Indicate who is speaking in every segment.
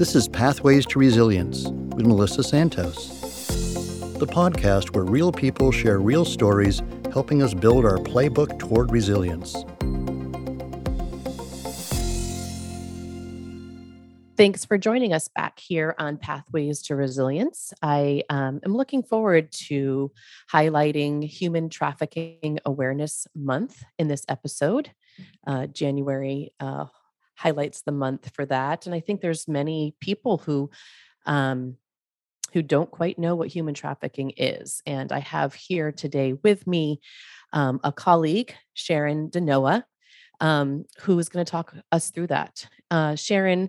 Speaker 1: This is Pathways to Resilience with Melissa Santos, the podcast where real people share real stories helping us build our playbook toward resilience.
Speaker 2: Thanks for joining us back here on Pathways to Resilience. I um, am looking forward to highlighting Human Trafficking Awareness Month in this episode. Uh, January uh, highlights the month for that, and I think there's many people who um, who don't quite know what human trafficking is. And I have here today with me um, a colleague, Sharan Dhanoa, um, who is going to talk us through that. Uh, Sharan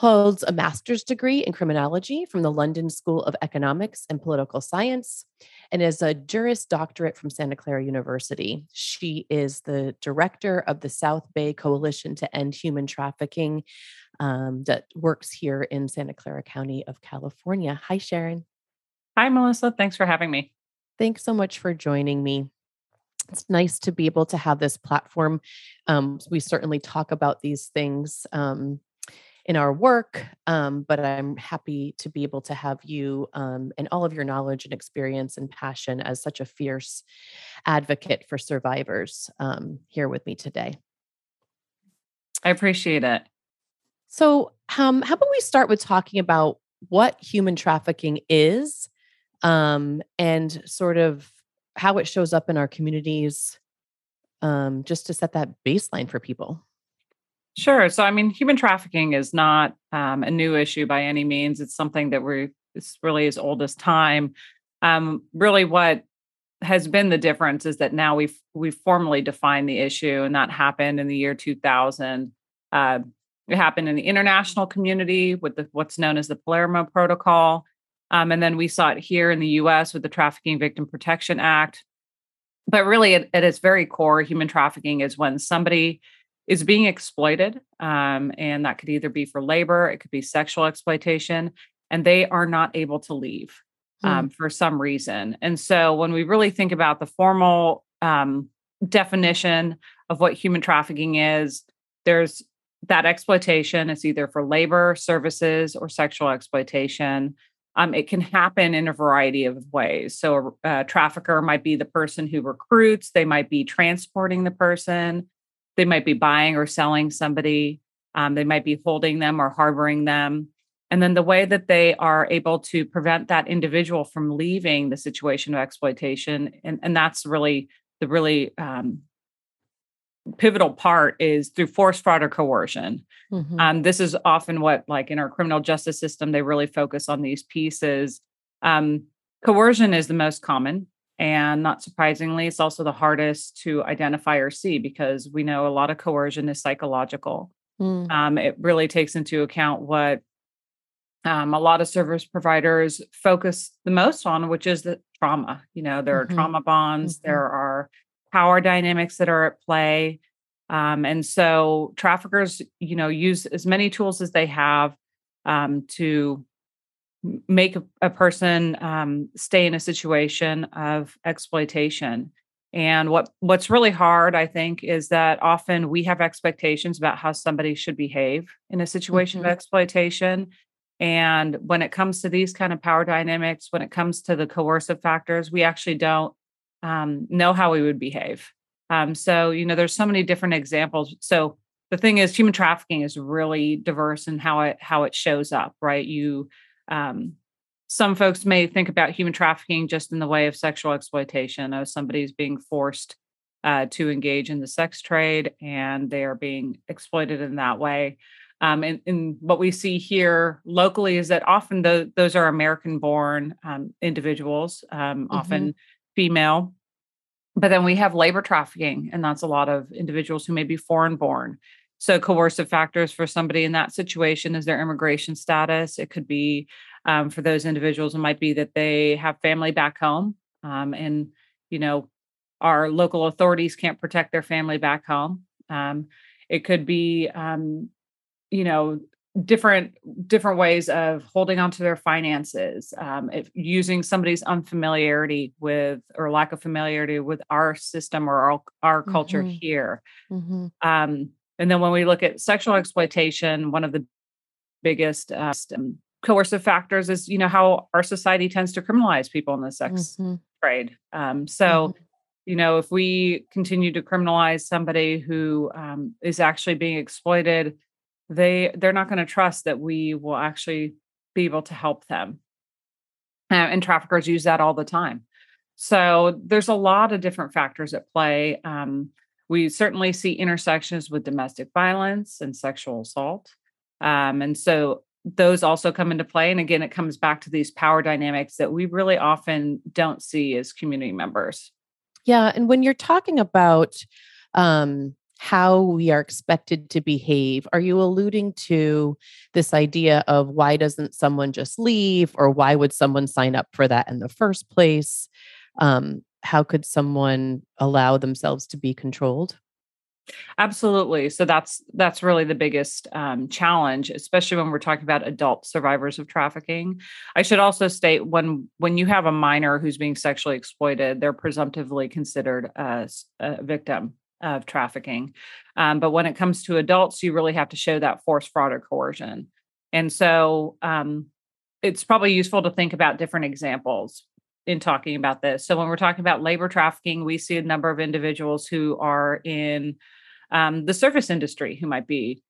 Speaker 2: holds a master's degree in criminology from the London School of Economics and Political Science, and is a Juris Doctorate from Santa Clara University. She is the director of the South Bay Coalition to End Human Trafficking um, that works here in Santa Clara County of California. Hi, Sharan.
Speaker 3: Hi, Melissa. Thanks for having me.
Speaker 2: Thanks so much for joining me. It's nice to be able to have this platform. Um, we certainly talk about these things um, in our work. Um, but I'm happy to be able to have you um, and all of your knowledge and experience and passion as such a fierce advocate for survivors um, here with me today.
Speaker 3: I appreciate it.
Speaker 2: So, um, how about we start with talking about what human trafficking is um, and sort of how it shows up in our communities, um, just to set that baseline for people?
Speaker 3: Sure. So, I mean, human trafficking is not um, a new issue by any means. It's something that we're, it's really as old as time. Um, really, what has been the difference is that now we've we've formally defined the issue, and that happened in the year 2000. Uh, it happened in the international community with the, what's known as the Palermo Protocol, um, and then we saw it here in the U.S. with the Trafficking Victim Protection Act. But really, at, at its very core, human trafficking is when somebody is being exploited. Um, and that could either be for labor, it could be sexual exploitation, and they are not able to leave um, mm. for some reason. And so when we really think about the formal um, definition of what human trafficking is, there's that exploitation is either for labor, services, or sexual exploitation. Um, it can happen in a variety of ways. So, a, a trafficker might be the person who recruits, they might be transporting the person, they might be buying or selling somebody, um, they might be holding them or harboring them. And then the way that they are able to prevent that individual from leaving the situation of exploitation, and, and that's really the really um, pivotal part is through force, fraud, or coercion. Mm-hmm. Um, this is often what, like in our criminal justice system, they really focus on these pieces. Um, coercion is the most common. And not surprisingly, it's also the hardest to identify or see because we know a lot of coercion is psychological. Mm. Um, it really takes into account what um, a lot of service providers focus the most on, which is the trauma. You know, there mm-hmm. are trauma bonds, mm-hmm. there are power dynamics that are at play. Um, and so traffickers, you know, use as many tools as they have um, to make a, a person um, stay in a situation of exploitation. And what what's really hard i think is that often we have expectations about how somebody should behave in a situation mm-hmm. of exploitation. And when it comes to these kind of power dynamics when it comes to the coercive factors we actually don't um, know how we would behave. Um, so you know there's so many different examples. So the thing is human trafficking is really diverse in how it how it shows up right? You um, some folks may think about human trafficking just in the way of sexual exploitation, of somebody's being forced uh, to engage in the sex trade and they are being exploited in that way. Um, and, and, what we see here locally is that often the, those are American born um, individuals, um, mm-hmm. often female. But then we have labor trafficking, and that's a lot of individuals who may be foreign born. So, coercive factors for somebody in that situation is their immigration status. It could be um, for those individuals, it might be that they have family back home, um, and you know, our local authorities can't protect their family back home. Um, it could be, um, you know, different different ways of holding on to their finances um, if using somebody's unfamiliarity with or lack of familiarity with our system or our, our culture mm-hmm. here mm-hmm. Um, and then when we look at sexual exploitation, one of the biggest uh, coercive factors is you know how our society tends to criminalize people in the sex mm-hmm. trade. Um, so. Mm-hmm. You know, if we continue to criminalize somebody who um, is actually being exploited, they they're not going to trust that we will actually be able to help them. Uh, and traffickers use that all the time. So there's a lot of different factors at play. Um, we certainly see intersections with domestic violence and sexual assault. Um, and so those also come into play. And again, it comes back to these power dynamics that we really often don't see as community members.
Speaker 2: Yeah. And when you're talking about um, how we are expected to behave, are you alluding to this idea of why doesn't someone just leave or why would someone sign up for that in the first place? Um, how could someone allow themselves to be controlled?
Speaker 3: Absolutely. So that's that's really the biggest um, challenge, especially when we're talking about adult survivors of trafficking. I should also state when when you have a minor who's being sexually exploited, they're presumptively considered as a victim of trafficking. Um, but when it comes to adults, you really have to show that force, fraud, or coercion. And so um, it's probably useful to think about different examples in talking about this. So when we're talking about labor trafficking, we see a number of individuals who are in um, the service industry who might be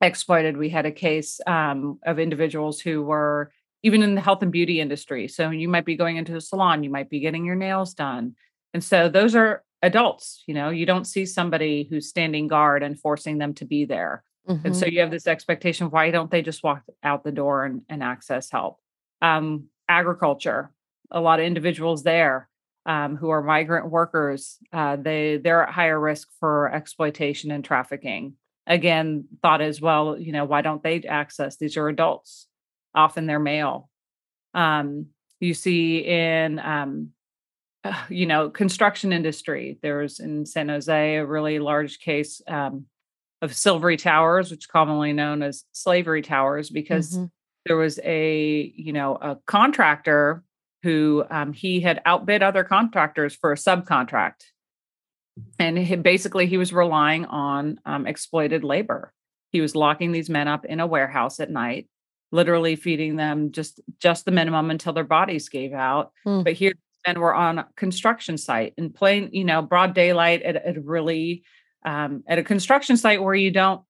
Speaker 3: exploited. We had a case um, of individuals who were even in the health and beauty industry. So you might be going into a salon, you might be getting your nails done. And so those are adults, you know, you don't see somebody who's standing guard and forcing them to be there. Mm-hmm. And so mm-hmm. you have this expectation why don't they just walk out the door and, and access help? Um, agriculture, a lot of individuals there um, who are migrant workers. Uh, they they're at higher risk for exploitation and trafficking. Again, thought as well. You know, why don't they access? These are adults. Often they're male. Um, you see in um, uh, you know construction industry. There's in San Jose a really large case um, of silvery towers, which commonly known as slavery towers, because mm-hmm. there was a you know a contractor who um, he had outbid other contractors for a subcontract. And he, basically, he was relying on um, exploited labor. He was locking these men up in a warehouse at night, literally feeding them just just the minimum until their bodies gave out. Mm. But here, men were on a construction site in plain, you know, broad daylight at, at really um, at a construction site where you don't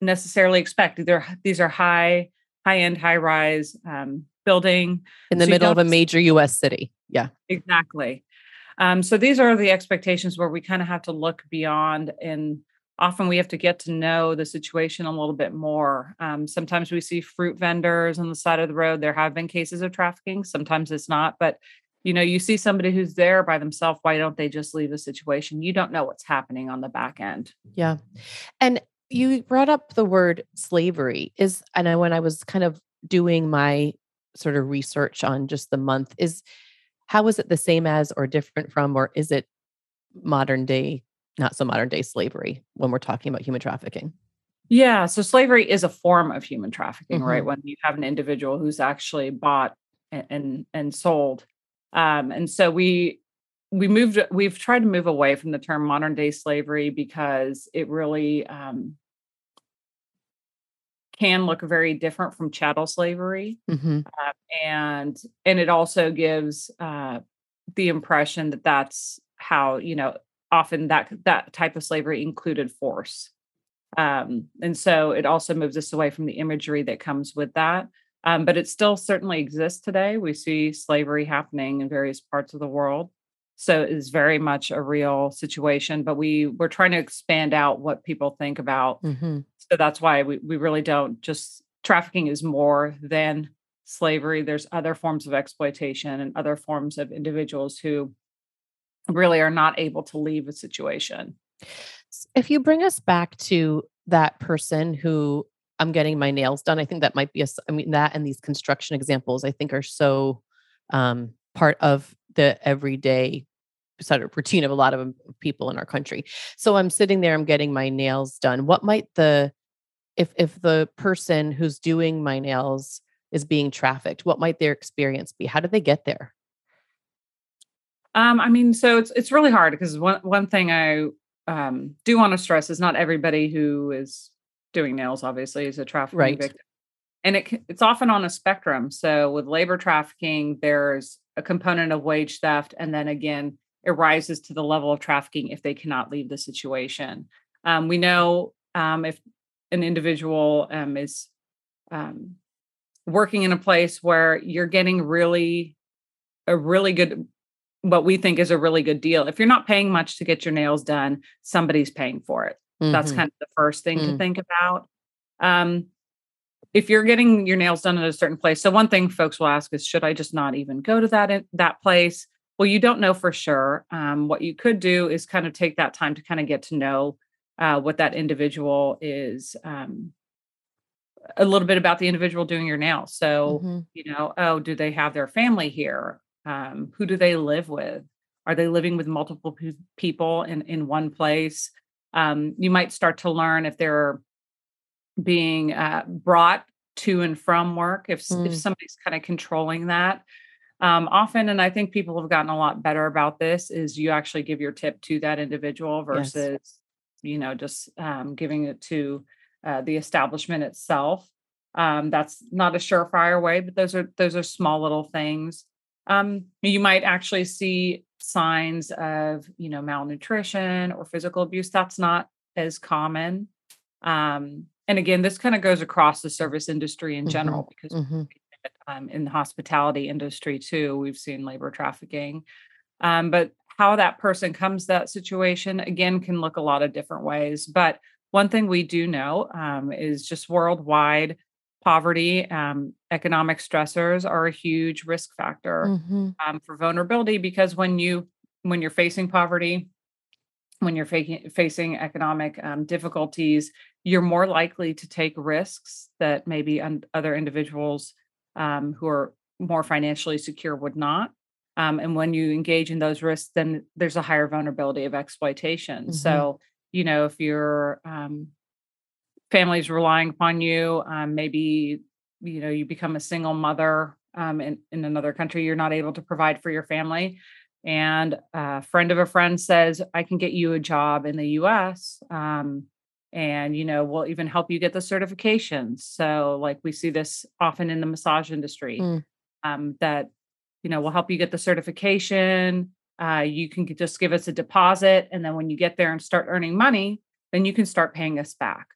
Speaker 3: necessarily expect. They're, these are high high end, high rise um, building
Speaker 2: in the so middle of a major US city. Yeah.
Speaker 3: Exactly. Um, so these are the expectations where we kind of have to look beyond and often we have to get to know the situation a little bit more. Um, sometimes we see fruit vendors on the side of the road. There have been cases of trafficking. Sometimes it's not, but you know, you see somebody who's there by themselves. Why don't they just leave the situation? You don't know what's happening on the back end.
Speaker 2: Yeah. And you brought up the word slavery is, and I, when I was kind of doing my sort of research on just the month is how is it the same as or different from or is it modern day not so modern day slavery when we're talking about human trafficking?
Speaker 3: Yeah so slavery is a form of human trafficking mm-hmm. right when you have an individual who's actually bought and and, and sold. Um, and so we we moved we've tried to move away from the term modern day slavery because it really um, can look very different from chattel slavery mm-hmm. uh, and and it also gives uh, the impression that that's how you know often that that type of slavery included force um, and so it also moves us away from the imagery that comes with that um, but it still certainly exists today we see slavery happening in various parts of the world so it is very much a real situation but we we're trying to expand out what people think about mm-hmm. so that's why we, we really don't just trafficking is more than slavery there's other forms of exploitation and other forms of individuals who really are not able to leave a situation
Speaker 2: if you bring us back to that person who i'm getting my nails done i think that might be a i mean that and these construction examples i think are so um, part of the everyday sort of routine of a lot of people in our country. So I'm sitting there, I'm getting my nails done. What might the if if the person who's doing my nails is being trafficked, what might their experience be? How do they get there?
Speaker 3: Um, I mean, so it's it's really hard because one one thing I um, do want to stress is not everybody who is doing nails obviously is a trafficking right. victim. and it it's often on a spectrum. So with labor trafficking, there's a component of wage theft, and then again, it rises to the level of trafficking if they cannot leave the situation. Um, we know um, if an individual um, is um, working in a place where you're getting really a really good what we think is a really good deal. If you're not paying much to get your nails done, somebody's paying for it. Mm-hmm. That's kind of the first thing mm. to think about. Um, if you're getting your nails done at a certain place, so one thing folks will ask is, should I just not even go to that that place? Well, you don't know for sure. Um, what you could do is kind of take that time to kind of get to know uh, what that individual is um, a little bit about the individual doing your nails. So, mm-hmm. you know, oh, do they have their family here? Um, who do they live with? Are they living with multiple people in, in one place? Um, you might start to learn if they're being uh, brought to and from work, if, mm. if somebody's kind of controlling that. Um, often, and I think people have gotten a lot better about this, is you actually give your tip to that individual versus, yes. you know, just um, giving it to uh, the establishment itself. Um, that's not a surefire way, but those are those are small little things. Um, you might actually see signs of you know malnutrition or physical abuse. That's not as common. Um, and again, this kind of goes across the service industry in general mm-hmm. because mm-hmm. Um, in the hospitality industry too, we've seen labor trafficking. Um, but how that person comes that situation again can look a lot of different ways. But one thing we do know um, is just worldwide poverty, um, economic stressors are a huge risk factor mm-hmm. um, for vulnerability because when you when you're facing poverty, when you're facing facing economic um, difficulties, you're more likely to take risks that maybe un- other individuals um, who are more financially secure would not. Um, and when you engage in those risks, then there's a higher vulnerability of exploitation. Mm-hmm. So you know, if your um, family's relying upon you, um, maybe you know you become a single mother um, in in another country, you're not able to provide for your family, and a friend of a friend says, "I can get you a job in the U.S." Um, and you know we'll even help you get the certifications so like we see this often in the massage industry mm. um, that you know we'll help you get the certification uh, you can just give us a deposit and then when you get there and start earning money then you can start paying us back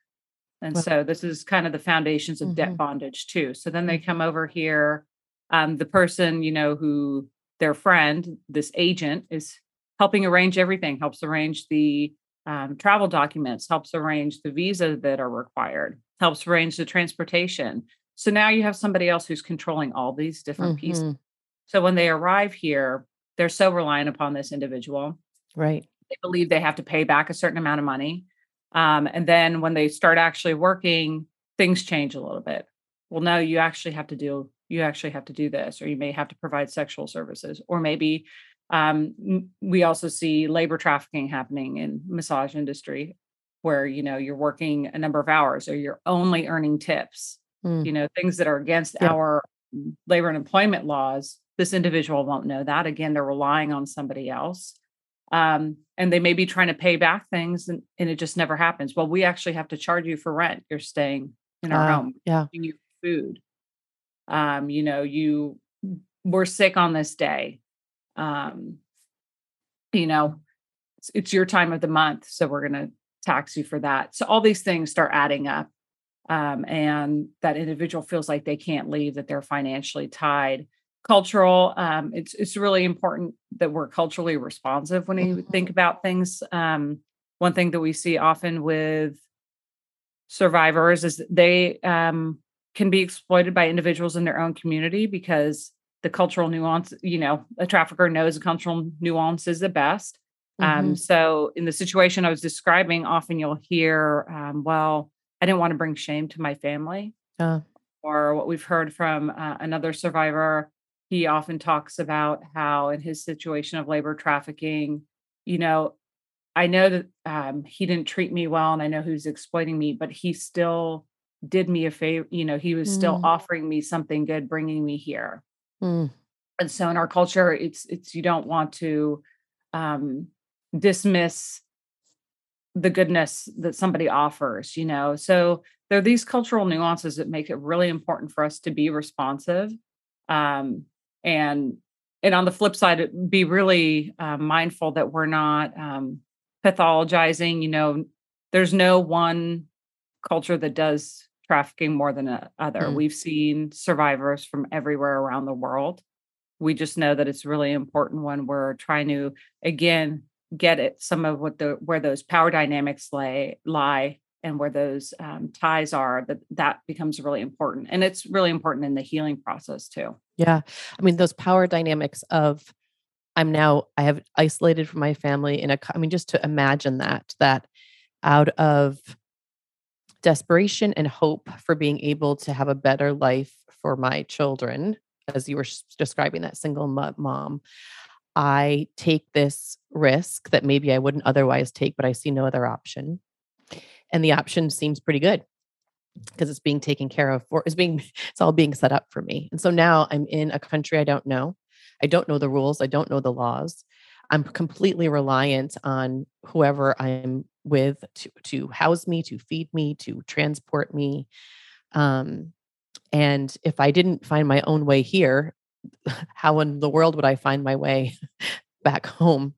Speaker 3: and so this is kind of the foundations of mm-hmm. debt bondage too so then they mm-hmm. come over here um, the person you know who their friend this agent is helping arrange everything helps arrange the um, travel documents helps arrange the visa that are required helps arrange the transportation so now you have somebody else who's controlling all these different mm-hmm. pieces so when they arrive here they're so reliant upon this individual.
Speaker 2: Right.
Speaker 3: They believe they have to pay back a certain amount of money. Um, and then when they start actually working, things change a little bit. Well, no, you actually have to do you actually have to do this, or you may have to provide sexual services, or maybe um, we also see labor trafficking happening in massage industry, where you know you're working a number of hours, or you're only earning tips. Mm. You know things that are against yeah. our labor and employment laws this individual won't know that. Again, they're relying on somebody else. Um, and they may be trying to pay back things and, and, it just never happens. Well, we actually have to charge you for rent. You're staying in our uh, home.
Speaker 2: Yeah.
Speaker 3: You food. Um, you know, you we're sick on this day. Um, you know, it's, it's your time of the month. So we're gonna tax you for that. So all these things start adding up. Um, and that individual feels like they can't leave, that they're financially tied cultural um, it's it's really important that we're culturally responsive when we mm-hmm. think about things um, one thing that we see often with survivors is they um, can be exploited by individuals in their own community because the cultural nuance you know a trafficker knows the cultural nuance is the best um, mm-hmm. so in the situation i was describing often you'll hear um, well i didn't want to bring shame to my family uh. or what we've heard from uh, another survivor he often talks about how in his situation of labor trafficking you know i know that um, he didn't treat me well and i know he was exploiting me but he still did me a favor you know he was mm. still offering me something good bringing me here mm. and so in our culture it's it's you don't want to um, dismiss the goodness that somebody offers, you know. So there are these cultural nuances that make it really important for us to be responsive. Um, and and on the flip side, be really uh, mindful that we're not um, pathologizing. You know, there's no one culture that does trafficking more than a other. Mm. We've seen survivors from everywhere around the world. We just know that it's really important when we're trying to again get at some of what the where those power dynamics lay lie and where those um, ties are that that becomes really important and it's really important in the healing process too
Speaker 2: yeah i mean those power dynamics of i'm now i have isolated from my family in a i mean just to imagine that that out of desperation and hope for being able to have a better life for my children as you were describing that single mom i take this risk that maybe i wouldn't otherwise take but i see no other option. And the option seems pretty good because it's being taken care of for it's being it's all being set up for me. And so now i'm in a country i don't know. I don't know the rules i don't know the laws. I'm completely reliant on whoever i'm with to to house me to feed me to transport me um and if i didn't find my own way here how in the world would i find my way back home?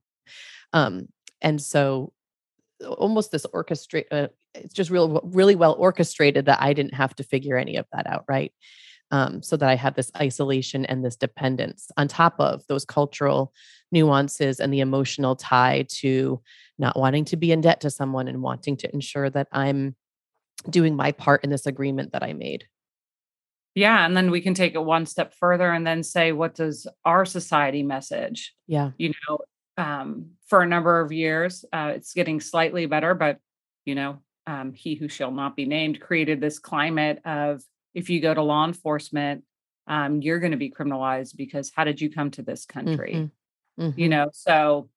Speaker 2: Um and so almost this orchestrate uh, it's just real really well orchestrated that i didn't have to figure any of that out right um, so that i had this isolation and this dependence on top of those cultural nuances and the emotional tie to not wanting to be in debt to someone and wanting to ensure that i'm doing my part in this agreement that i made
Speaker 3: yeah and then we can take it one step further and then say what does our society message
Speaker 2: yeah
Speaker 3: you know um, for a number of years. Uh, it's getting slightly better, but you know, um, he who shall not be named created this climate of if you go to law enforcement, um, you're going to be criminalized because how did you come to this country? Mm-hmm. Mm-hmm. You know, so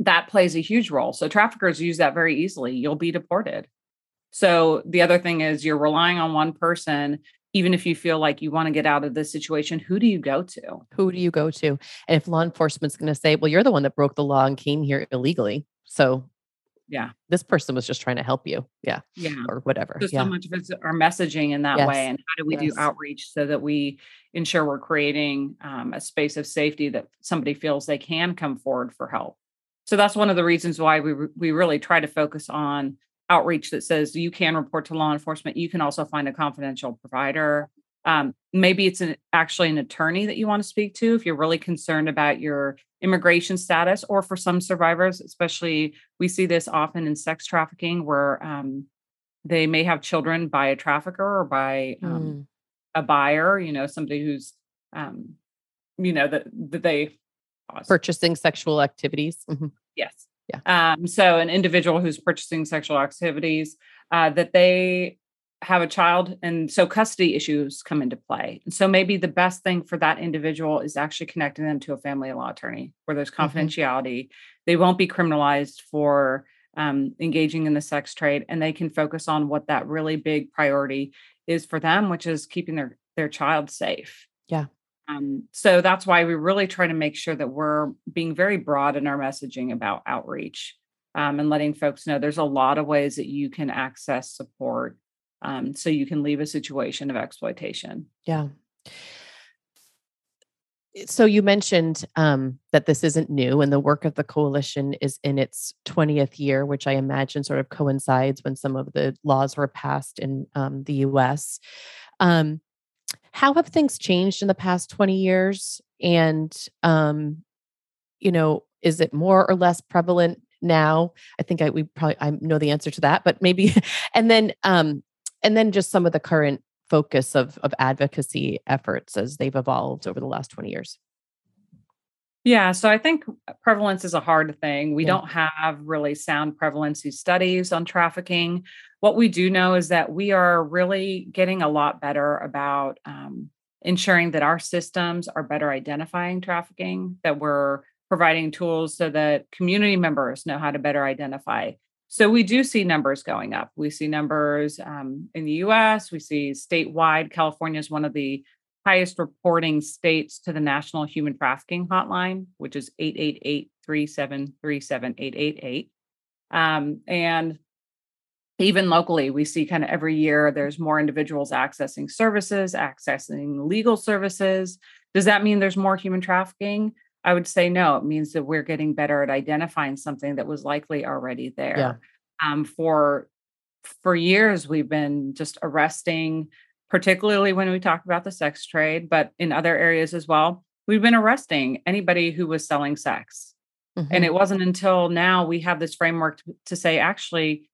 Speaker 3: that plays a huge role. So traffickers use that very easily. You'll be deported. So the other thing is you're relying on one person even if you feel like you want to get out of this situation, who do you go to?
Speaker 2: Who do you go to? And if law enforcement's going to say, well, you're the one that broke the law and came here illegally. So,
Speaker 3: yeah,
Speaker 2: this person was just trying to help you. Yeah.
Speaker 3: Yeah.
Speaker 2: Or whatever.
Speaker 3: So,
Speaker 2: yeah.
Speaker 3: so much of it's our messaging in that yes. way. And how do we yes. do outreach so that we ensure we're creating um, a space of safety that somebody feels they can come forward for help? So, that's one of the reasons why we, we really try to focus on outreach that says you can report to law enforcement. You can also find a confidential provider. Um, maybe it's an, actually an attorney that you want to speak to if you're really concerned about your immigration status, or for some survivors, especially we see this often in sex trafficking where um, they may have children by a trafficker or by um, mm. a buyer, you know, somebody who's, um, you know, that, that they
Speaker 2: purchasing sexual activities. Mm-hmm.
Speaker 3: Yes. Yeah. Um, so an individual who's purchasing sexual activities, uh, that they have a child and so custody issues come into play and so maybe the best thing for that individual is actually connecting them to a family law attorney where there's mm-hmm. confidentiality mm-hmm. they won't be criminalized for um, engaging in the sex trade and they can focus on what that really big priority is for them which is keeping their their child safe
Speaker 2: yeah
Speaker 3: um, so that's why we really try to make sure that we're being very broad in our messaging about outreach um, and letting folks know there's a lot of ways that you can access support um, so you can leave a situation of exploitation.
Speaker 2: Yeah. So you mentioned um, that this isn't new, and the work of the coalition is in its 20th year, which I imagine sort of coincides when some of the laws were passed in um, the U.S. Um, how have things changed in the past 20 years? And, um, you know, is it more or less prevalent now? I think I, we probably, I know the answer to that, but maybe, and then, um, and then just some of the current focus of, of advocacy efforts as they've evolved over the last 20 years.
Speaker 3: Yeah, so I think prevalence is a hard thing. We yeah. don't have really sound prevalency studies on trafficking. What we do know is that we are really getting a lot better about um, ensuring that our systems are better identifying trafficking, that we're providing tools so that community members know how to better identify. So we do see numbers going up. We see numbers um, in the US, we see statewide. California is one of the highest reporting states to the National Human Trafficking Hotline, which is 888 373 7888. Um, and even locally, we see kind of every year there's more individuals accessing services, accessing legal services. Does that mean there's more human trafficking? I would say no. It means that we're getting better at identifying something that was likely already there.
Speaker 2: Yeah.
Speaker 3: Um, for for years, we've been just arresting, particularly when we talk about the sex trade, but in other areas as well. We've been arresting anybody who was selling sex. And
Speaker 2: Mhm.
Speaker 3: it wasn't until now we have this framework to, to say, actually,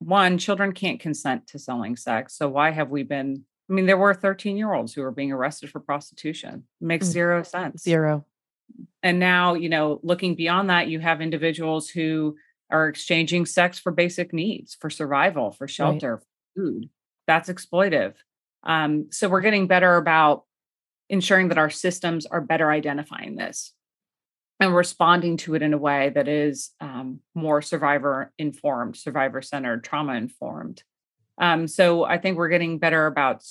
Speaker 3: one, children can't consent to selling sex. So why have we been? I mean, there were 13 year olds who were being arrested for prostitution. It makes
Speaker 2: Mm.
Speaker 3: zero sense.
Speaker 2: zero.
Speaker 3: And now, you know, looking beyond that, you have individuals who are exchanging sex for basic needs, for survival, for shelter, for food. That's exploitive. Um, so we're getting better about ensuring that our systems are better identifying this and responding to it in a way that is um, more survivor informed, survivor centered, trauma informed. Um, so I think we're getting better about,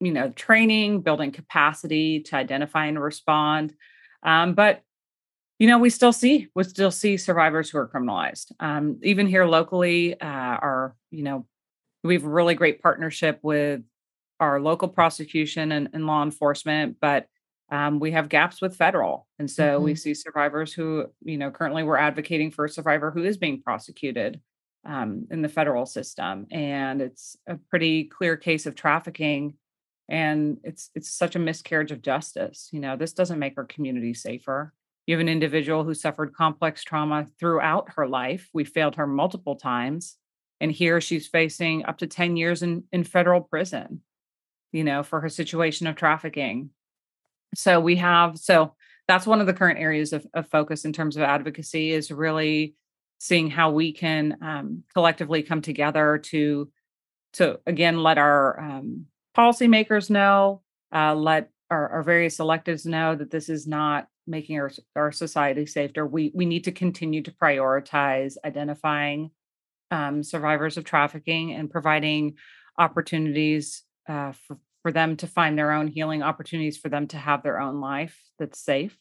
Speaker 3: you know, training, building capacity to identify and respond. Um, but you know, we still see we still see survivors who are criminalized. Um, even here locally, uh, our you know, we have a really great partnership with our local prosecution and, and law enforcement, but um, we have gaps with federal, and so we see survivors who you know currently we're advocating for a survivor who is being prosecuted um, in the federal system, and it's a pretty clear case of trafficking and it's it's such a miscarriage of justice you know this doesn't make our community safer. You have an individual who suffered complex trauma throughout her life we failed her multiple times and here she's facing up to 10 years in, in federal prison you know for her situation of trafficking. So we have so that's one of the current areas of, of focus in terms of advocacy is really seeing how we can um, collectively come together to to again let our um, policymakers know, uh, let our, our various electives know that this is not making our our society safer. We we need to continue to prioritize identifying um, survivors of trafficking and providing opportunities uh, for for them to find their own healing opportunities for them to have their own life that's safe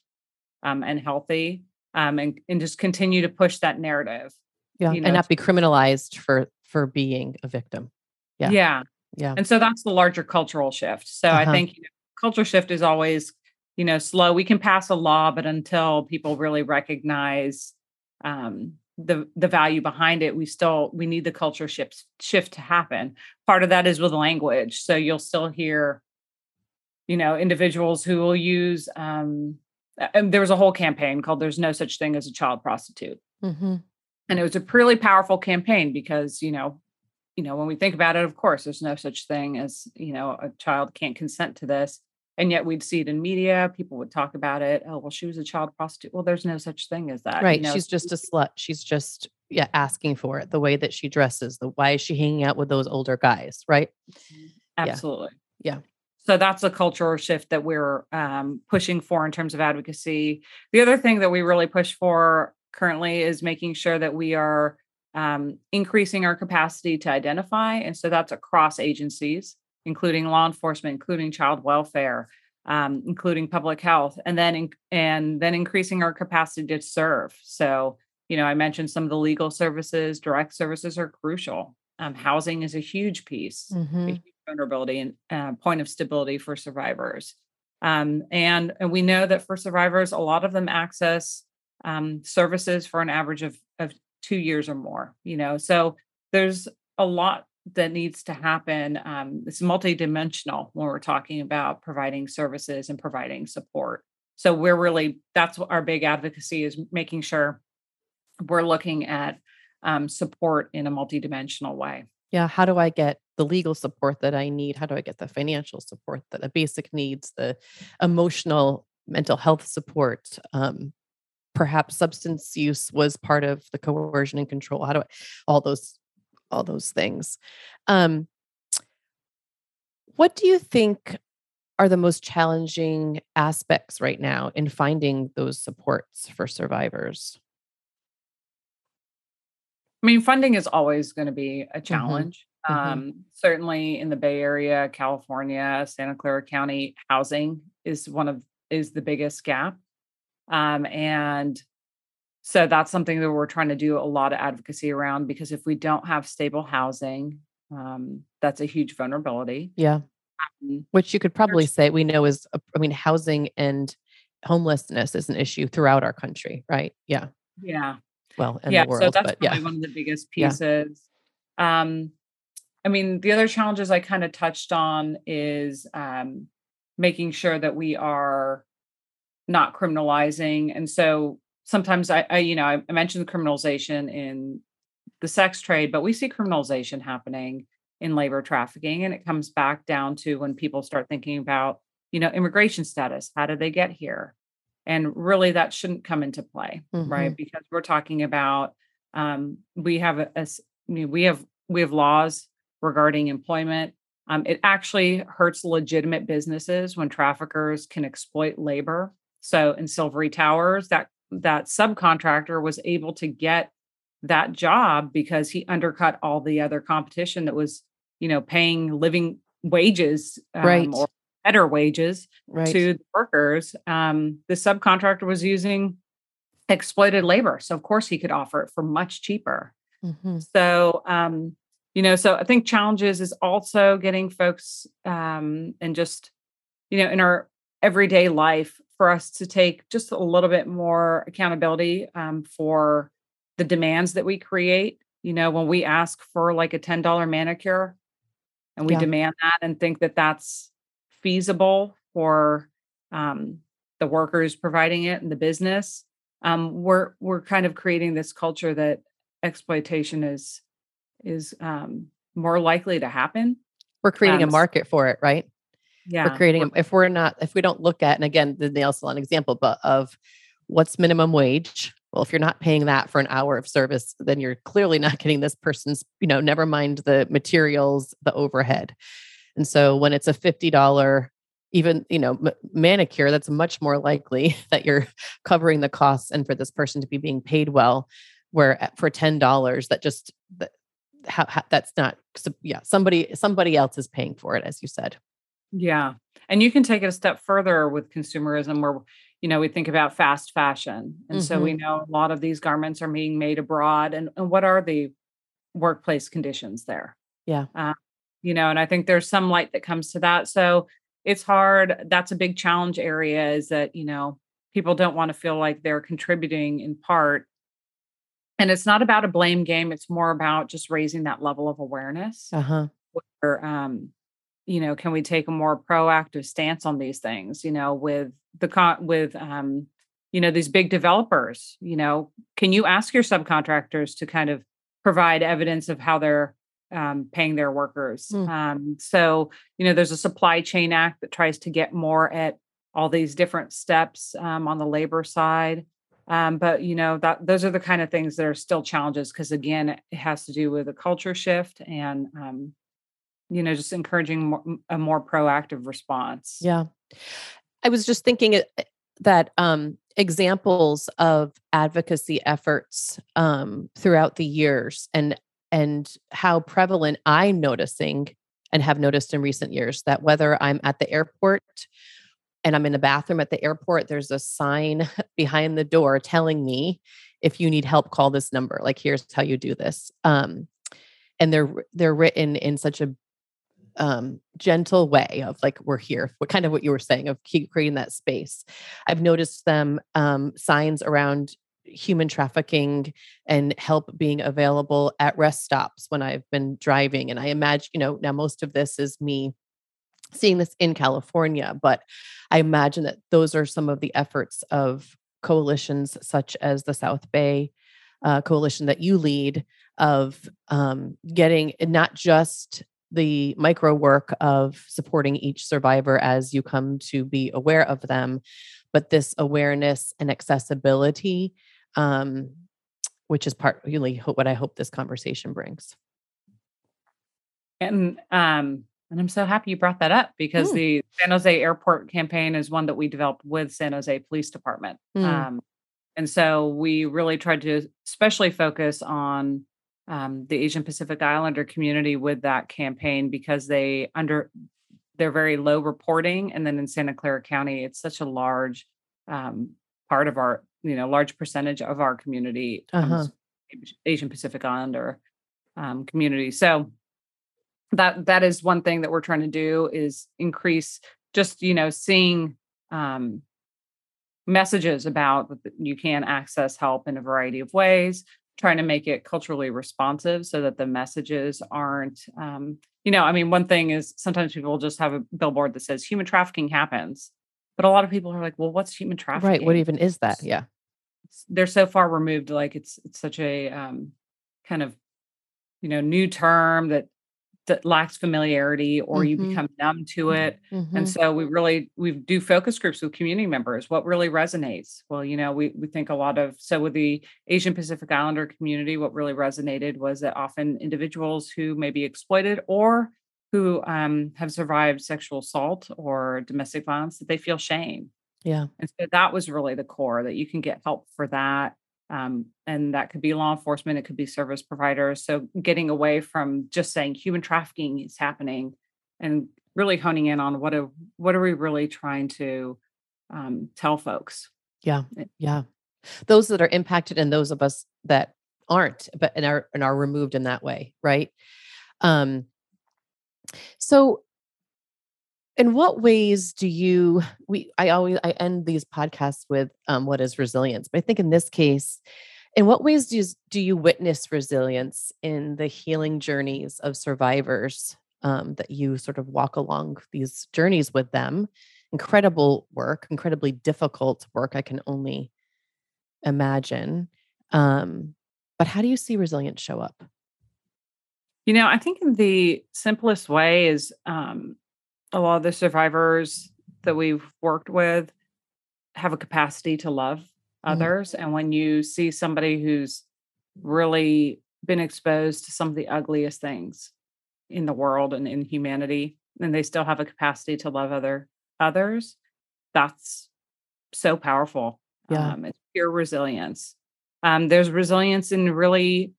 Speaker 3: um, and healthy um, and, and just continue to push that narrative
Speaker 2: Yeah.
Speaker 3: you know,
Speaker 2: and not be criminalized for for being a victim. Yeah.
Speaker 3: yeah
Speaker 2: Yeah.
Speaker 3: And so that's the larger cultural shift. So I
Speaker 2: Uh-huh.
Speaker 3: think you know, culture shift is always, you know, slow. We can pass a law, but until people really recognize um, the the value behind it, we still we need the culture shift shift to happen. Part of that is with language. So you'll still hear, you know, individuals who will use. Um, and there was a whole campaign called "There's no such thing as a child prostitute."
Speaker 2: hmm
Speaker 3: and it was a really powerful campaign because you know you know when we think about it of course there's no such thing as you know a child can't consent to this and yet we'd see it in media people would talk about it oh well she was a child prostitute well there's no such thing as that you
Speaker 2: Right.
Speaker 3: know,
Speaker 2: She's just a slut. She's just yeah asking for it. The way that she dresses. The why is she hanging out with those older guys? Right.
Speaker 3: absolutely
Speaker 2: Yeah.
Speaker 3: so that's a cultural shift that we're um, pushing for in terms of advocacy the other thing that we really push for currently is making sure that we are um, increasing our capacity to identify and so that's across agencies including law enforcement including child welfare um, including public health and then in, and then increasing our capacity to serve so you know i mentioned some of the legal services direct services are crucial um, housing is a huge piece a
Speaker 2: Mhm.
Speaker 3: huge vulnerability and uh, point of stability for survivors. Um, and, and we know that for survivors, a lot of them access um, services for an average of, of two years or more, you know, so there's a lot that needs to happen. Um, it's multidimensional when we're talking about providing services and providing support. So we're really, that's our big advocacy is making sure we're looking at um, support in a multidimensional way.
Speaker 2: Yeah. How do I get the legal support that I need? How do I get the financial support, that the basic needs, the emotional, mental health support? Um, perhaps substance use was part of the coercion and control. How do I all those all those things? Um, what do you think are the most challenging aspects right now in finding those supports for survivors?
Speaker 3: I mean, funding is always going to be a challenge.
Speaker 2: mhm.
Speaker 3: Um, certainly in the Bay Area, California, Santa Clara County, housing is one of is the biggest gap. Um, and so that's something that we're trying to do a lot of advocacy around because if we don't have stable housing, um, that's a huge vulnerability.
Speaker 2: Yeah. Um, Which you could probably say we know is, I mean, housing and homelessness is an issue throughout our country, right? Yeah.
Speaker 3: Yeah.
Speaker 2: Well, yeah. World, so
Speaker 3: that's probably yeah. one of the biggest pieces. Yeah. Um, I mean, the other challenges I kind of touched on is um, making sure that we are not criminalizing. And so sometimes I, I you know, I, I mentioned the criminalization in the sex trade, but we see criminalization happening in labor trafficking. And it comes back down to when people start thinking about, you know, immigration status. How did they get here? And really, that shouldn't come into play, mm-hmm. right? Because we're talking about um, we have a, a we have we have laws regarding employment. Um, it actually hurts legitimate businesses when traffickers can exploit labor. So in Silvery Towers, that that subcontractor was able to get that job because he undercut all the other competition that was, you know, paying living wages
Speaker 2: um, right.
Speaker 3: or better wages
Speaker 2: right.
Speaker 3: to the workers. Um, the subcontractor was using exploited labor. So of course he could offer it for much cheaper. Mm-hmm. So um, you know, so I think challenges is also getting folks um and just, you know, in our everyday life for us to take just a little bit more accountability um, for the demands that we create. You know, when we ask for like a $10 manicure and we yeah. demand that and think that that's feasible for um, the workers providing it and the business, um, we're we're kind of creating this culture that exploitation is is um, more likely to happen.
Speaker 2: We're creating a um, market for it, right?
Speaker 3: Yeah.
Speaker 2: We're creating, them if we're not, if we don't look at, and again, the nail salon example, but of what's minimum wage. Well, if you're not paying that for an hour of service, then you're clearly not getting this person's, you know, never mind the materials, the overhead. And so when it's a $50 even you know m- manicure that's much more likely that you're covering the costs and for this person to be being paid well where eh, for $10 that just that, how, how, that's not yeah somebody somebody else is paying for it as you said
Speaker 3: yeah. And you can take it a step further with consumerism where, you know, we think about fast fashion. And mm-hmm. so we mm-hmm. know a lot of these garments are being made abroad. And, and what are the workplace conditions there?
Speaker 2: Yeah.
Speaker 3: Uh, you know, and I think there's some light that comes to that. So it's hard. That's a big challenge area is that, you know, people don't want to feel like they're contributing in part. And it's not about a blame game. It's more about just raising that level of awareness.
Speaker 2: Uh-huh.
Speaker 3: Where, um, you know can we take a more proactive stance on these things you know with the con with um you know these big developers you know? Can you ask your subcontractors to kind of provide evidence of how they're um, paying their workers? Mm. um, so you know there's a supply chain act that tries to get more at all these different steps um, on the labor side. Um, but you know that those are the kind of things that are still challenges because again it has to do with a culture shift and um, you know just encouraging more, a more proactive response.
Speaker 2: Yeah. I was just thinking eh, that um, examples of advocacy efforts um, throughout the years and and how prevalent i'm noticing and have noticed in recent years that whether i'm at the airport and i'm in the bathroom at the airport there's a sign behind the door telling me if you need help call this number. Like here's how you do this. Um, and they're they're written in such a um, gentle way of like we're here what kind of what you were saying of keep creating that space. I've noticed them um, signs around human trafficking and help being available at rest stops when i've been driving and i imagine you know now most of this is me seeing this in california but i imagine that those are some of the efforts of coalitions such as the south bay uh, coalition that you lead of um, getting not just the micro work of supporting each survivor as you come to be aware of them, but this awareness and accessibility, um, which is part really what I hope this conversation brings.
Speaker 3: And um, and I'm so happy you brought that up because mm. the San Jose Airport campaign is one that we developed with San Jose Police Department. Mm. Um, and so we really tried to especially focus on um, the Asian Pacific Islander community with that campaign because they under they're very low reporting, and then in Santa Clara County, it's such a large um, part of our you know large percentage of our community uh-huh. Asian Pacific Islander um, community. So that that is one thing that we're trying to do is increase just you know seeing um, messages about you can access help in a variety of ways trying to make it culturally responsive so that the messages aren't um, you know i mean one thing is sometimes people just have a billboard that says human trafficking happens. But a lot of people are like well what's human trafficking
Speaker 2: right what even is that? Yeah.
Speaker 3: they're so far removed like it's it's such a um, kind of you know new term that that lacks familiarity or mm-hmm. you become numb to it. Mm-hmm. and so we really we do focus groups with community members. What really resonates? Well you know we we think a lot of so with the asian pacific islander community what really resonated was that often individuals who may be exploited or who um, have survived sexual assault or domestic violence that they feel shame.
Speaker 2: Yeah.
Speaker 3: And so that was really the core that you can get help for that um, and that could be law enforcement, it could be service providers. So getting away from just saying human trafficking is happening and really honing in on what are what are we really trying to um, tell folks.
Speaker 2: Yeah, eh yeah. Those that are impacted and those of us that aren't, but and are and are removed in that way, right? Um, so in what ways do you we i always i end these podcasts with um, what is resilience but i think in this case in what ways do you, do you witness resilience in the healing journeys of survivors um, that you sort of walk along these journeys with them? Incredible work incredibly difficult work i can only imagine um, but how do you see resilience show up?
Speaker 3: You know i think in the simplest way is um, a lot of the survivors that we've worked with have a capacity to love mm-hmm. others. And when you see somebody who's really been exposed to some of the ugliest things in the world and in humanity, and they still have a capacity to love other others, that's so powerful.
Speaker 2: Yeah.
Speaker 3: Um, it's pure resilience. Um, there's resilience in really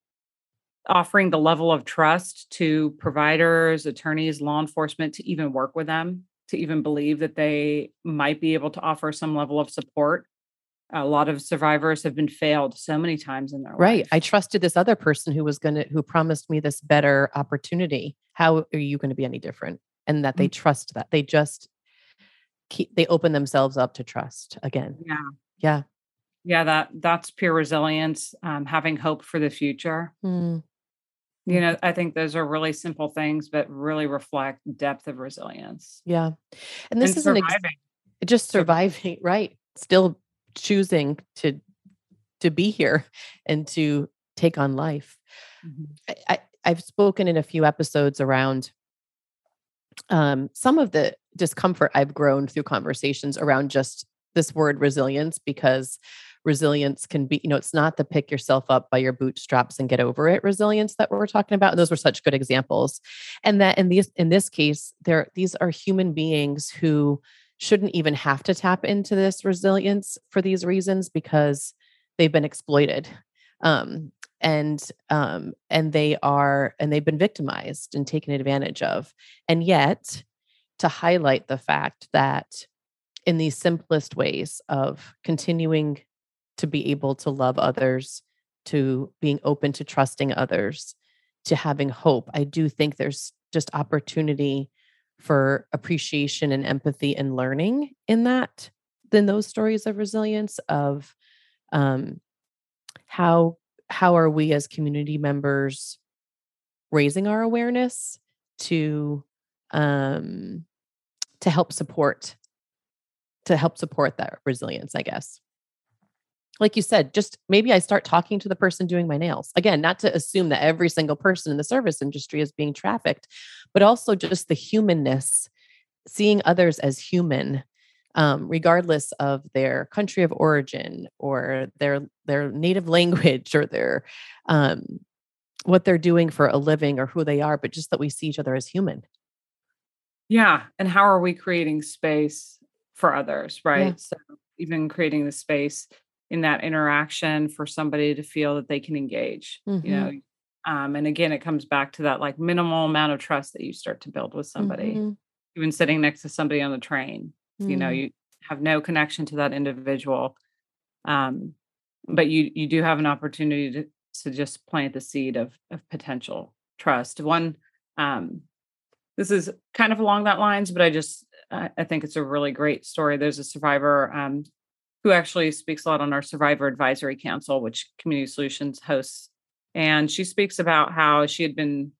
Speaker 3: offering the level of trust to providers, attorneys, law enforcement to even work with them, to even believe that they might be able to offer some level of support. A lot of survivors have been failed so many times in their
Speaker 2: right.
Speaker 3: life.
Speaker 2: I trusted this other person who was going to, who promised me this better opportunity. How are you going to be any different? And that they mm-hmm. trust that they just keep, they open themselves up to trust again.
Speaker 3: Yeah.
Speaker 2: Yeah.
Speaker 3: Yeah. That that's pure resilience, um, having hope for the future.
Speaker 2: Mm.
Speaker 3: You know, I think those are really simple things, but really reflect depth of resilience.
Speaker 2: Yeah. And this and is surviving. Ex- just surviving, right? Still choosing to to be here and to take on life. Mm-hmm. I, I, I've spoken in a few episodes around um, some of the discomfort I've grown through conversations around just this word resilience because resilience can be you know it's not the pick yourself up by your bootstraps and get over it resilience that we're talking about and those were such good examples. And that in these in this case there these are human beings who shouldn't even have to tap into this resilience for these reasons because they've been exploited um, and um, and they are and they've been victimized and taken advantage of. And yet to highlight the fact that in these simplest ways of continuing to be able to love others, to being open to trusting others, to having hope. I do think there's just opportunity for appreciation and empathy and learning in that than those stories of resilience of um, how how are we as community members raising our awareness to um, to help support to help support that resilience i guess like you said, just maybe I start talking to the person doing my nails. Again, not to assume that every single person in the service industry is being trafficked, but also just the humanness, seeing others as human, um, regardless of their country of origin or their their native language or their um, what they're doing for a living or who they are, but just that we see each other as human.
Speaker 3: Yeah, and how are we creating space for others, right? Yeah. So even creating the space in that interaction for somebody to feel that they can engage mm-hmm. you know um, and again it comes back to that like minimal amount of trust that you start to build with somebody mm-hmm. even sitting next to somebody on the train mm-hmm. you know mm. you have no connection to that individual Um, but you you do have an opportunity to to just plant the seed of of potential trust. One, um, this is kind of along that lines, but I just I, I think it's a really great story. There's a survivor um, who actually speaks a lot on our Survivor Advisory Council, which Community Solutions hosts, and she speaks about how she had been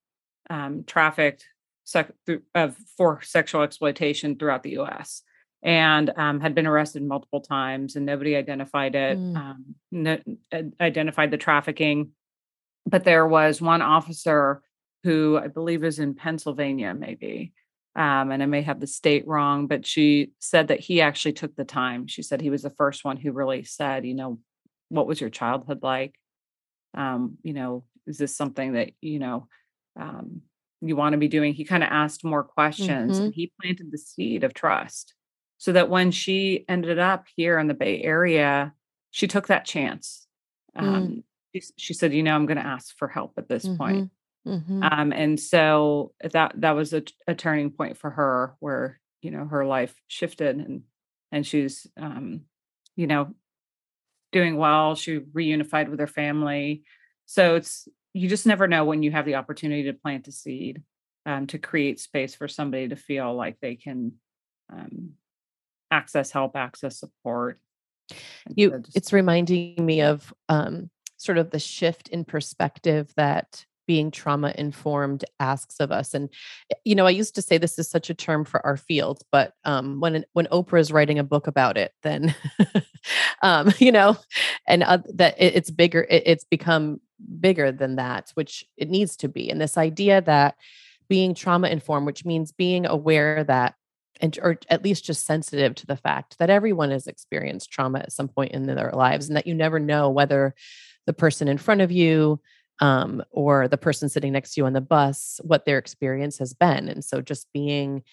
Speaker 3: um, trafficked sec- through, uh, for sexual exploitation throughout the U.S and um, had been arrested multiple times and nobody identified it mm. um, no, identified the trafficking but there was one officer who i believe is in pennsylvania maybe um, and i may have the state wrong but she said that he actually took the time she said he was the first one who really said you know what was your childhood like um, you know is this something that you know um, you want to be doing he kind of asked more questions mm-hmm. and he planted the seed of trust so that when she ended up here in the Bay Area, she took that chance. Mm. Um, she, she, said, "You know, I'm going to ask for help at this mm-hmm. point. Mm-hmm. Um, and so that that was a, a, turning point for her, where you know her life shifted, and and she's um, you know doing well. She reunified with her family. So it's you just never know when you have the opportunity to plant a seed um, to create space for somebody to feel like they can um, access help, access support.
Speaker 2: You, just, it's reminding me of um, sort of the shift in perspective that being trauma informed asks of us and eh, you know i used to say this is such a term for our field but um, when when oprah is writing a book about it then um, you know and uh, that it, it's bigger it, it's become bigger than that which it needs to be and this idea that being trauma informed which means being aware that and or at least just sensitive to the fact that everyone has experienced trauma at some point in their lives and that you never know whether the person in front of you um, or the person sitting next to you on the bus what their experience has been. And so just being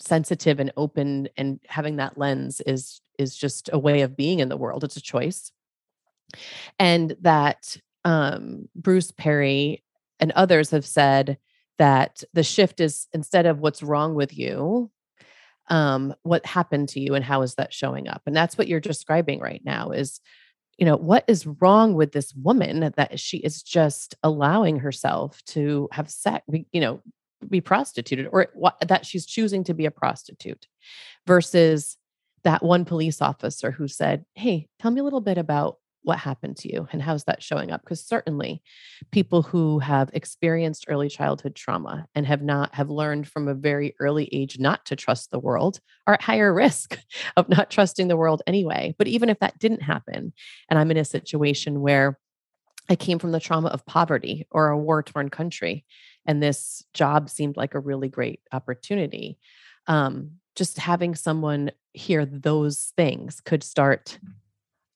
Speaker 2: sensitive and open and having that lens is is just a way of being in the world. It's a choice. And that um, bruce perry and others have said that the shift is instead of what's wrong with you um, what happened to you and how is that showing up? And that's what you're describing right now is you know what is wrong with this woman that she is just allowing herself to have sex you know be prostituted or that she's choosing to be a prostitute versus that one police officer who said hey tell me a little bit about what happened to you and how's that showing up? Because certainly people who have experienced early childhood trauma and have not have learned from a very early age not to trust the world are at higher risk of not trusting the world anyway. But even if that didn't happen and i'm in a situation where i came from the trauma of poverty or a war torn country and this job seemed like a really great opportunity um, just having someone hear those things could start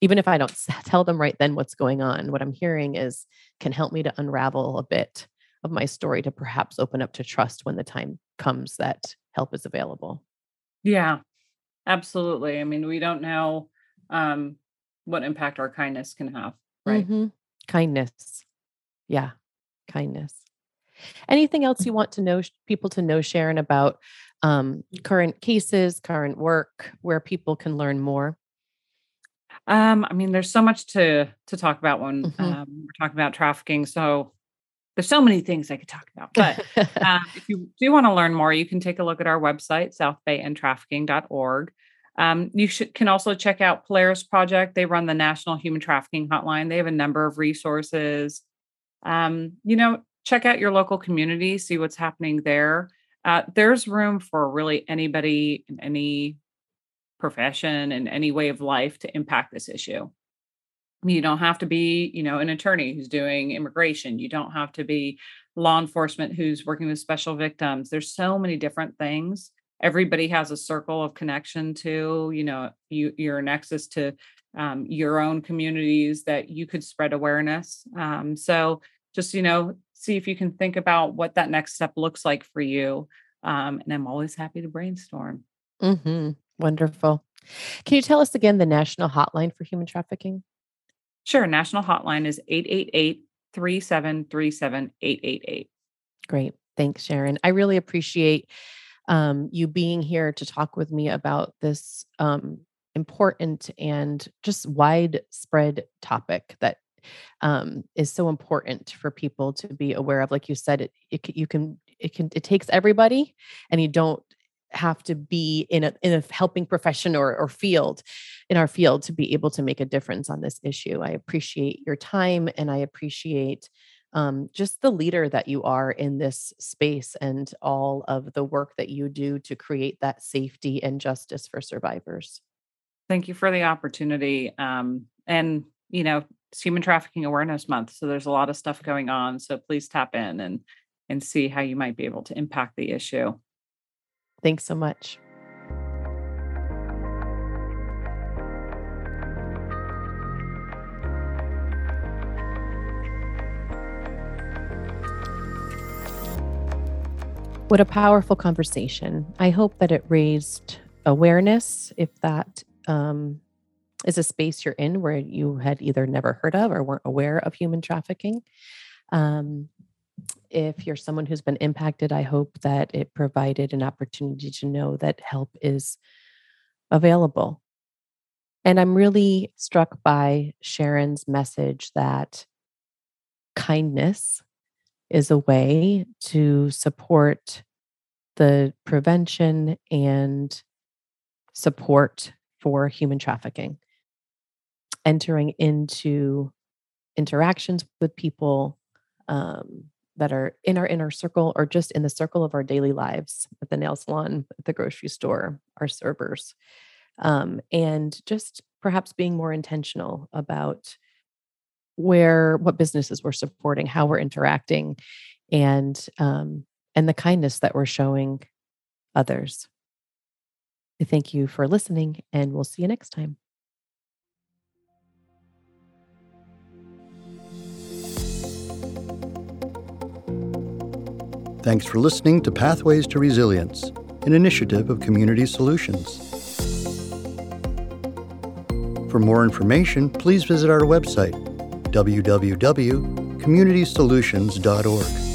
Speaker 2: even if I don't tell them right then what's going on, what I'm hearing is can help me to unravel a bit of my story to perhaps open up to trust when the time comes that help is available.
Speaker 3: Yeah, absolutely. I mean, we don't know um, what impact our kindness can have, right? Mm-hmm.
Speaker 2: Kindness. Yeah, kindness. Anything else you want to know, people to know, Sharan, about um, current cases, current work, where people can learn more?
Speaker 3: Um, I mean, there's so much to to talk about when mm-hmm. um, we're talking about trafficking. So there's so many things I could talk about. But uh, if you do want to learn more, you can take a look at our website, southbayendtrafficking.org. Um, you should, can also check out Polaris Project. They run the National Human Trafficking Hotline. They have a number of resources. Um, you know, check out your local community, see what's happening there. Uh, there's room for really anybody in any profession and any way of life to impact this issue. You don't have to be, you know, an attorney who's doing immigration. You don't have to be law enforcement who's working with special victims. There's so many different things. Everybody has a circle of connection to, you know, you your nexus to um, your own communities that you could spread awareness. Um, so just, you know, see if you can think about what that next step looks like for you. Um, and I'm always happy to brainstorm.
Speaker 2: Mm-hmm. Wonderful. Can you tell us again the national hotline for human trafficking?
Speaker 3: Sure. National hotline is 888 3737 888.
Speaker 2: Great. Thanks, Sharan. I really appreciate um, you being here to talk with me about this um, important and just widespread topic that um, is so important for people to be aware of. Like you said, it, it you can it can it takes everybody, and you don't have to be in a in a helping profession or or field in our field to be able to make a difference on this issue. I appreciate your time and I appreciate um, just the leader that you are in this space and all of the work that you do to create that safety and justice for survivors.
Speaker 3: Thank you for the opportunity. Um, and you know, it's Human Trafficking Awareness Month, so there's a lot of stuff going on. So please tap in and and see how you might be able to impact the issue.
Speaker 2: Thanks so much. What a powerful conversation. I hope that it raised awareness if that um, is a space you're in where you had either never heard of or weren't aware of human trafficking. Um, if you're someone who's been impacted, I hope that it provided an opportunity to know that help is available. And I'm really struck by Sharan's message that kindness is a way to support the prevention and support for human trafficking. Entering into interactions with people um, that are in our inner circle or just in the circle of our daily lives at the nail salon, at the grocery store, our servers. Um, and just perhaps being more intentional about where what businesses we're supporting, how we're interacting, and um, and the kindness that we're showing others. I thank you for listening, and we'll see you next time.
Speaker 1: Thanks for listening to Pathways to Resilience, an initiative of Community Solutions. For more information, please visit our website, www.communitysolutions.org.